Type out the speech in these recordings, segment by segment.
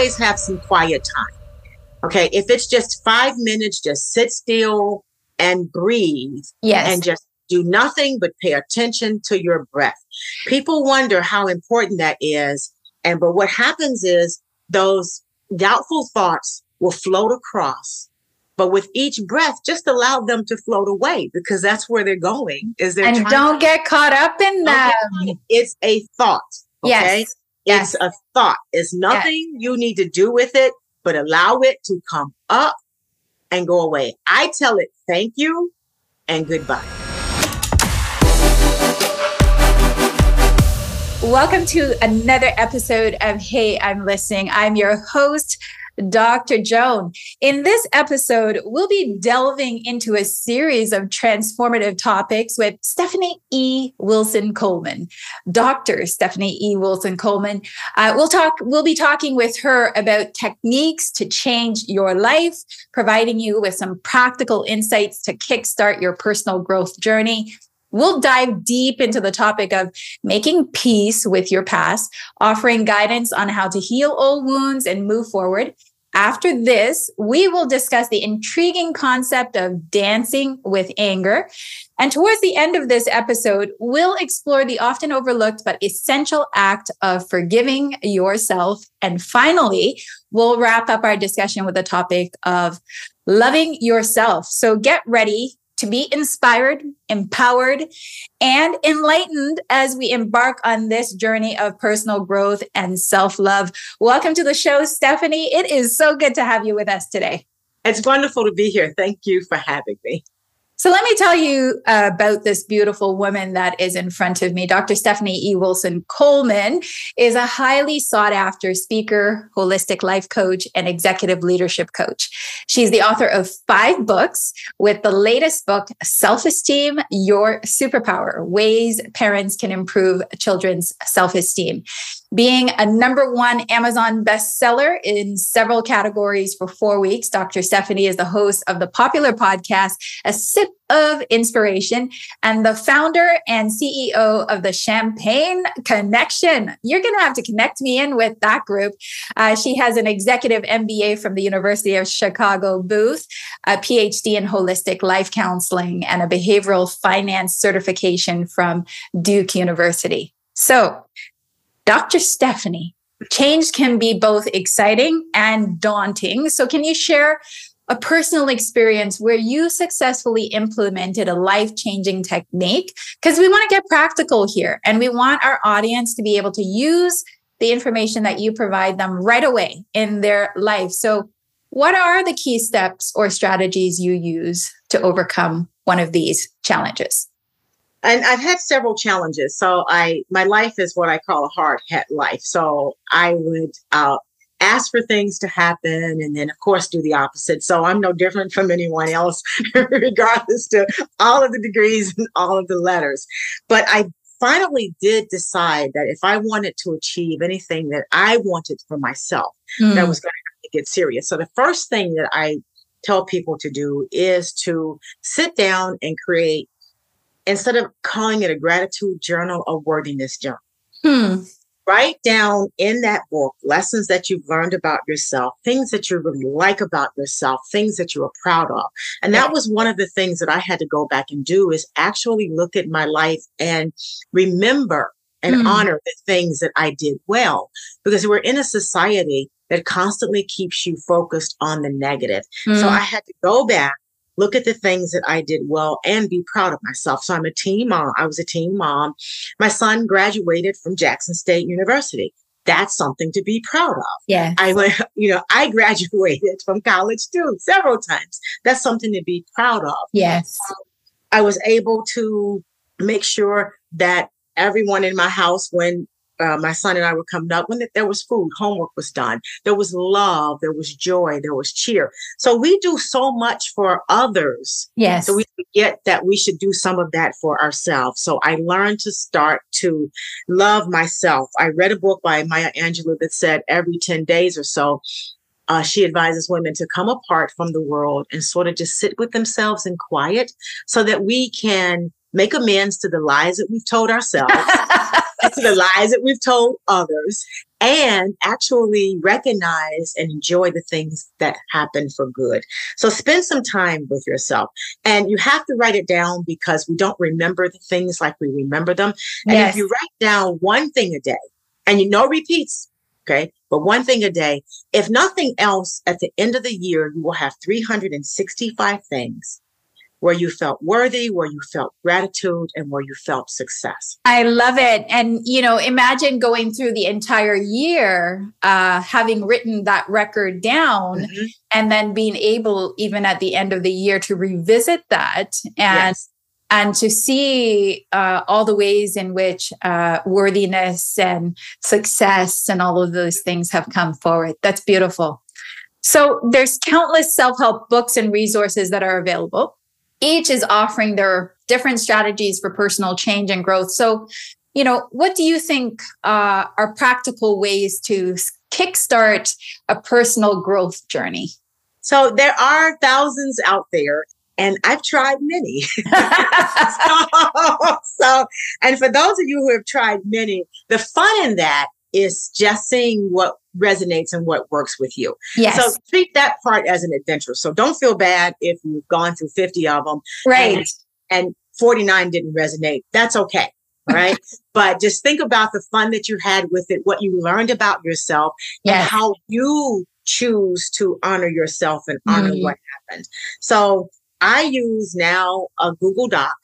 always have some quiet time. Okay. If it's just five minutes, just sit still and breathe. Yes. And just do nothing but pay attention to your breath. People wonder how important that is. And but what happens is those doubtful thoughts will float across. But with each breath, just allow them to float away because that's where they're going. Is there and don't get caught up in them. It's a thought. Okay. Yes. It's a thought. It's nothing you need to do with it, but allow it to come up and go away. I tell it thank you and goodbye. Welcome to another episode of Hey, I'm Listening. I'm your host, Dr. Joan. In this episode, we'll be delving into a series of transformative topics with Stephanie E. Wilson Coleman, Dr. Stephanie E. Wilson Coleman. Uh, we'll talk. We'll be talking with her about techniques to change your life, providing you with some practical insights to kickstart your personal growth journey. We'll dive deep into the topic of making peace with your past, offering guidance on how to heal old wounds and move forward. After this, we will discuss the intriguing concept of dancing with anger. And towards the end of this episode, we'll explore the often overlooked but essential act of forgiving yourself. And finally, we'll wrap up our discussion with the topic of loving yourself. So get ready to be inspired, empowered, and enlightened as we embark on this journey of personal growth and self love. Welcome to the show, Stephanie. It is so good to have you with us today. It's wonderful to be here. Thank you for having me. So let me tell you uh, about this beautiful woman that is in front of me. Dr. Stephanie E. Wilson Coleman is a highly sought after speaker, holistic life coach, and executive leadership coach. She's the author of five books, with the latest book, Self Esteem Your Superpower Ways Parents Can Improve Children's Self Esteem being a number one Amazon bestseller in several categories for four weeks. Dr. Stephanie is the host of the popular podcast, A Sip of Inspiration, and the founder and CEO of the Champagne Connection. You're going to have to connect me in with that group. Uh, she has an executive MBA from the University of Chicago Booth, a PhD in holistic life counseling, and a behavioral finance certification from Duke University. So, Dr. Stephanie, change can be both exciting and daunting. So, can you share a personal experience where you successfully implemented a life changing technique? Because we want to get practical here and we want our audience to be able to use the information that you provide them right away in their life. So, what are the key steps or strategies you use to overcome one of these challenges? And I've had several challenges. So I, my life is what I call a hard hat life. So I would uh, ask for things to happen, and then of course do the opposite. So I'm no different from anyone else, regardless to all of the degrees and all of the letters. But I finally did decide that if I wanted to achieve anything that I wanted for myself, mm. that was going to get serious. So the first thing that I tell people to do is to sit down and create instead of calling it a gratitude journal, a worthiness journal. Hmm. Write down in that book lessons that you've learned about yourself, things that you really like about yourself, things that you are proud of. And that was one of the things that I had to go back and do is actually look at my life and remember and hmm. honor the things that I did well. Because we're in a society that constantly keeps you focused on the negative. Hmm. So I had to go back look at the things that I did well and be proud of myself. So I'm a teen mom. I was a teen mom. My son graduated from Jackson State University. That's something to be proud of. Yeah. I went, you know, I graduated from college too several times. That's something to be proud of. Yes. Um, I was able to make sure that everyone in my house, when uh, my son and I were coming up when there was food, homework was done, there was love, there was joy, there was cheer. So we do so much for others. Yes. So we forget that we should do some of that for ourselves. So I learned to start to love myself. I read a book by Maya Angelou that said every 10 days or so, uh, she advises women to come apart from the world and sort of just sit with themselves in quiet so that we can make amends to the lies that we've told ourselves to the lies that we've told others and actually recognize and enjoy the things that happen for good. So spend some time with yourself. And you have to write it down because we don't remember the things like we remember them. And yes. if you write down one thing a day and you know repeats, okay, but one thing a day, if nothing else, at the end of the year, you will have 365 things where you felt worthy, where you felt gratitude, and where you felt success. I love it. And, you know, imagine going through the entire year, uh, having written that record down, mm-hmm. and then being able, even at the end of the year, to revisit that and yes. and to see uh, all the ways in which uh, worthiness and success and all of those things have come forward. That's beautiful. So there's countless self-help books and resources that are available each is offering their different strategies for personal change and growth. So, you know, what do you think uh, are practical ways to kickstart a personal growth journey? So, there are thousands out there, and I've tried many. so, so, and for those of you who have tried many, the fun in that is just seeing what resonates and what works with you. Yes. So treat that part as an adventure. So don't feel bad if you've gone through 50 of them. Right. And, and 49 didn't resonate. That's okay. Right. but just think about the fun that you had with it, what you learned about yourself, yes. and how you choose to honor yourself and honor mm-hmm. what happened. So I use now a Google Doc.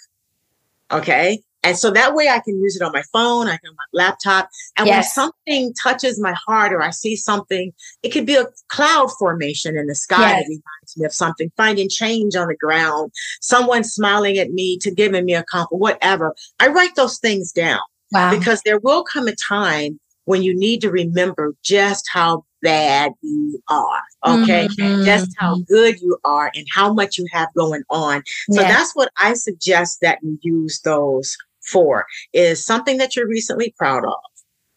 Okay. And so that way I can use it on my phone, I can on my laptop. And yes. when something touches my heart or I see something, it could be a cloud formation in the sky yes. that reminds me of something, finding change on the ground, someone smiling at me to giving me a compliment, whatever. I write those things down. Wow. Because there will come a time when you need to remember just how bad you are. Okay. Mm-hmm. Just how good you are and how much you have going on. So yes. that's what I suggest that you use those for is something that you're recently proud of.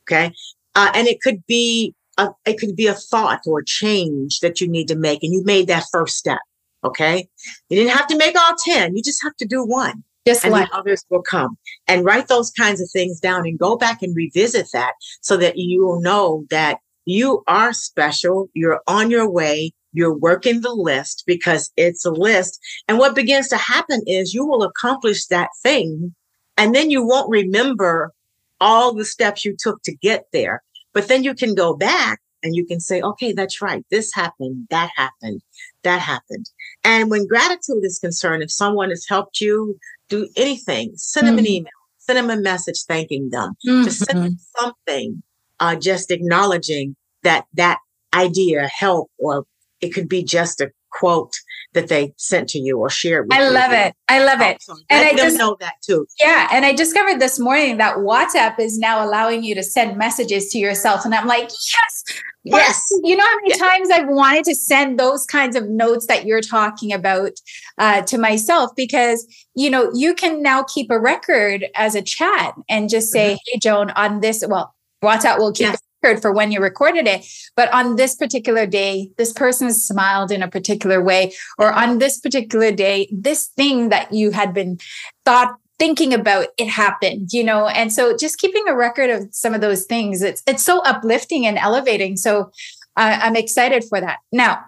Okay. Uh, and it could be a, it could be a thought or a change that you need to make. And you made that first step. Okay. You didn't have to make all 10. You just have to do one. Just and one. the others will come and write those kinds of things down and go back and revisit that so that you will know that you are special. You're on your way. You're working the list because it's a list. And what begins to happen is you will accomplish that thing and then you won't remember all the steps you took to get there. But then you can go back and you can say, okay, that's right. This happened. That happened. That happened. And when gratitude is concerned, if someone has helped you do anything, send them mm-hmm. an email, send them a message thanking them, mm-hmm. just send them something, uh, just acknowledging that that idea help, or it could be just a quote that they sent to you or shared with I you. love it. I love it. Oh, and I just know that too. Yeah. And I discovered this morning that WhatsApp is now allowing you to send messages to yourself. And I'm like, yes. Yes. You know how many yes. times I've wanted to send those kinds of notes that you're talking about uh, to myself because, you know, you can now keep a record as a chat and just say, mm-hmm. hey, Joan, on this, well, WhatsApp will keep yes for when you recorded it. But on this particular day, this person smiled in a particular way, or on this particular day, this thing that you had been thought thinking about it happened you know? And so just keeping a record of some of those things it's it's so uplifting and elevating. So uh, i'm excited for that. Now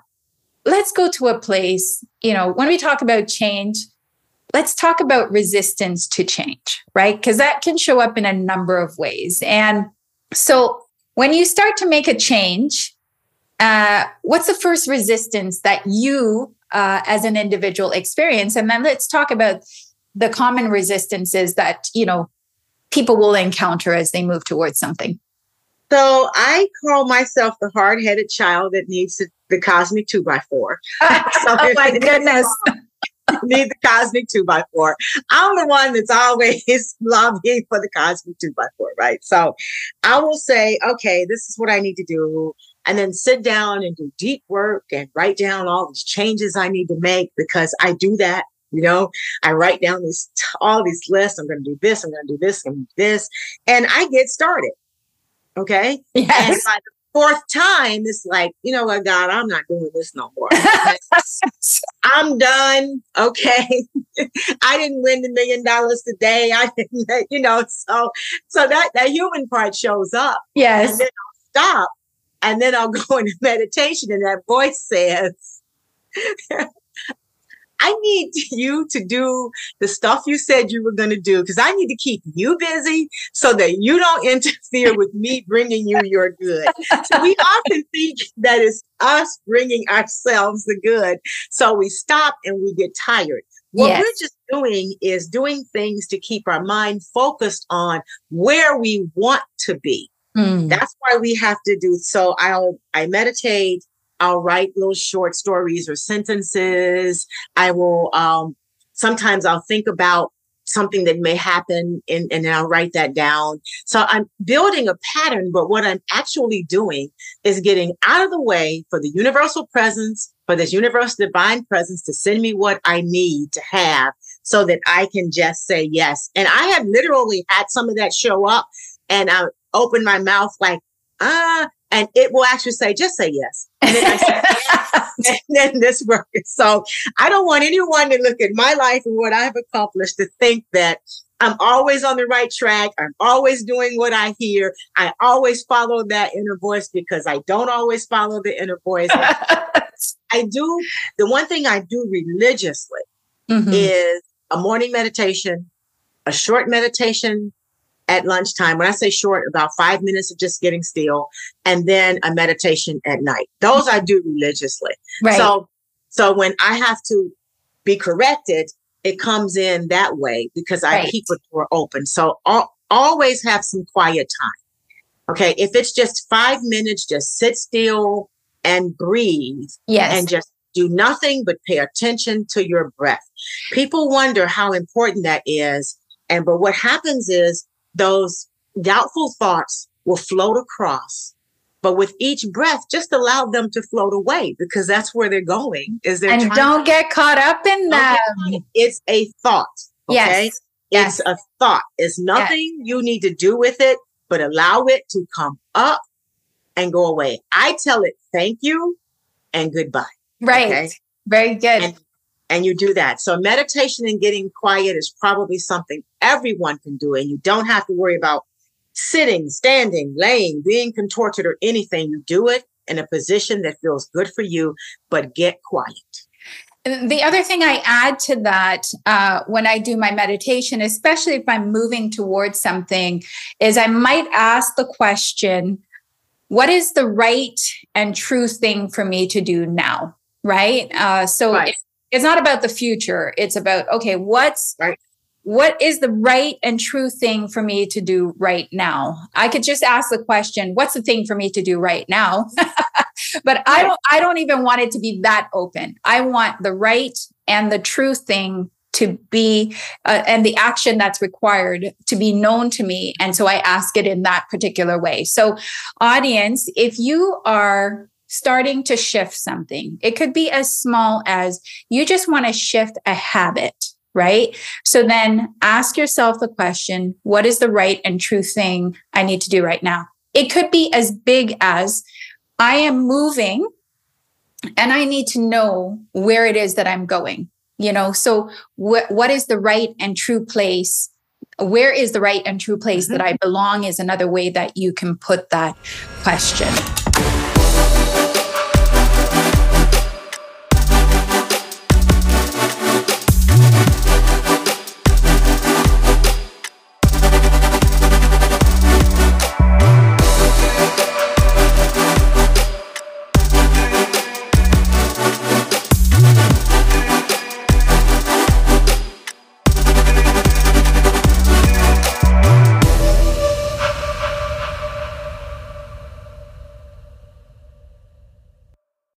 let's go to a place you know when we talk about change let's talk about resistance to change right? Because that can show up in a number of ways. And so when you start to make a change, uh, what's the first resistance that you uh, as an individual experience? And then let's talk about the common resistances that, you know, people will encounter as they move towards something. So I call myself the hard-headed child that needs the cosmic two by four. oh my goodness. need the cosmic two by four. I'm the one that's always lobbying for the cosmic two by four, right? So I will say, okay, this is what I need to do. And then sit down and do deep work and write down all these changes I need to make because I do that. You know, I write down these all these lists. I'm going to do this. I'm going to do this. I'm going to do this, and I get started. Okay. Yes. And by the fourth time, it's like, you know what, God, I'm not doing this no more. I'm done. Okay. I didn't win the million dollars today. I didn't, you know, so so that that human part shows up. Yes. And then I'll stop and then I'll go into meditation and that voice says, I need you to do the stuff you said you were going to do because I need to keep you busy so that you don't interfere with me bringing you your good. So we often think that it's us bringing ourselves the good. So we stop and we get tired. What yes. we're just doing is doing things to keep our mind focused on where we want to be. Mm. That's why we have to do so. I'll I meditate I'll write little short stories or sentences. I will, um, sometimes I'll think about something that may happen and, and I'll write that down. So I'm building a pattern, but what I'm actually doing is getting out of the way for the universal presence, for this universal divine presence to send me what I need to have so that I can just say yes. And I have literally had some of that show up and I open my mouth like, ah, and it will actually say, just say yes. And then I say, yes. and then this works. So I don't want anyone to look at my life and what I've accomplished to think that I'm always on the right track. I'm always doing what I hear. I always follow that inner voice because I don't always follow the inner voice. I do. The one thing I do religiously mm-hmm. is a morning meditation, a short meditation at lunchtime. When I say short, about five minutes of just getting still, and then a meditation at night. Those I do religiously. Right. So, so when I have to be corrected, it comes in that way because I right. keep the door open. So al- always have some quiet time. Okay. If it's just five minutes, just sit still and breathe. Yes. And just do nothing but pay attention to your breath. People wonder how important that is. And but what happens is those doubtful thoughts will float across. But with each breath, just allow them to float away because that's where they're going. Is there and don't get caught up in them. It's a thought. Okay. Yes. It's yes. a thought. It's nothing yes. you need to do with it, but allow it to come up and go away. I tell it thank you and goodbye. Right. Okay? Very good. And and you do that. So meditation and getting quiet is probably something everyone can do. And you don't have to worry about sitting, standing, laying, being contorted or anything. You do it in a position that feels good for you, but get quiet. The other thing I add to that uh, when I do my meditation, especially if I'm moving towards something, is I might ask the question, what is the right and true thing for me to do now? Right. Uh, so right it's not about the future. It's about, okay, what's right. What is the right and true thing for me to do right now? I could just ask the question, what's the thing for me to do right now? but I don't I don't even want it to be that open. I want the right and the true thing to be uh, and the action that's required to be known to me and so i ask it in that particular way so audience if you are starting to shift something. It could be as small as you just want to shift a habit, right? So then ask yourself the question what is the right and true thing I need to do right now? It could be as big as I am moving and I need to know where it is that I'm going. You know, so wh- what is the right and true place where is the right and true place mm-hmm. that I belong is another way that you can put that question.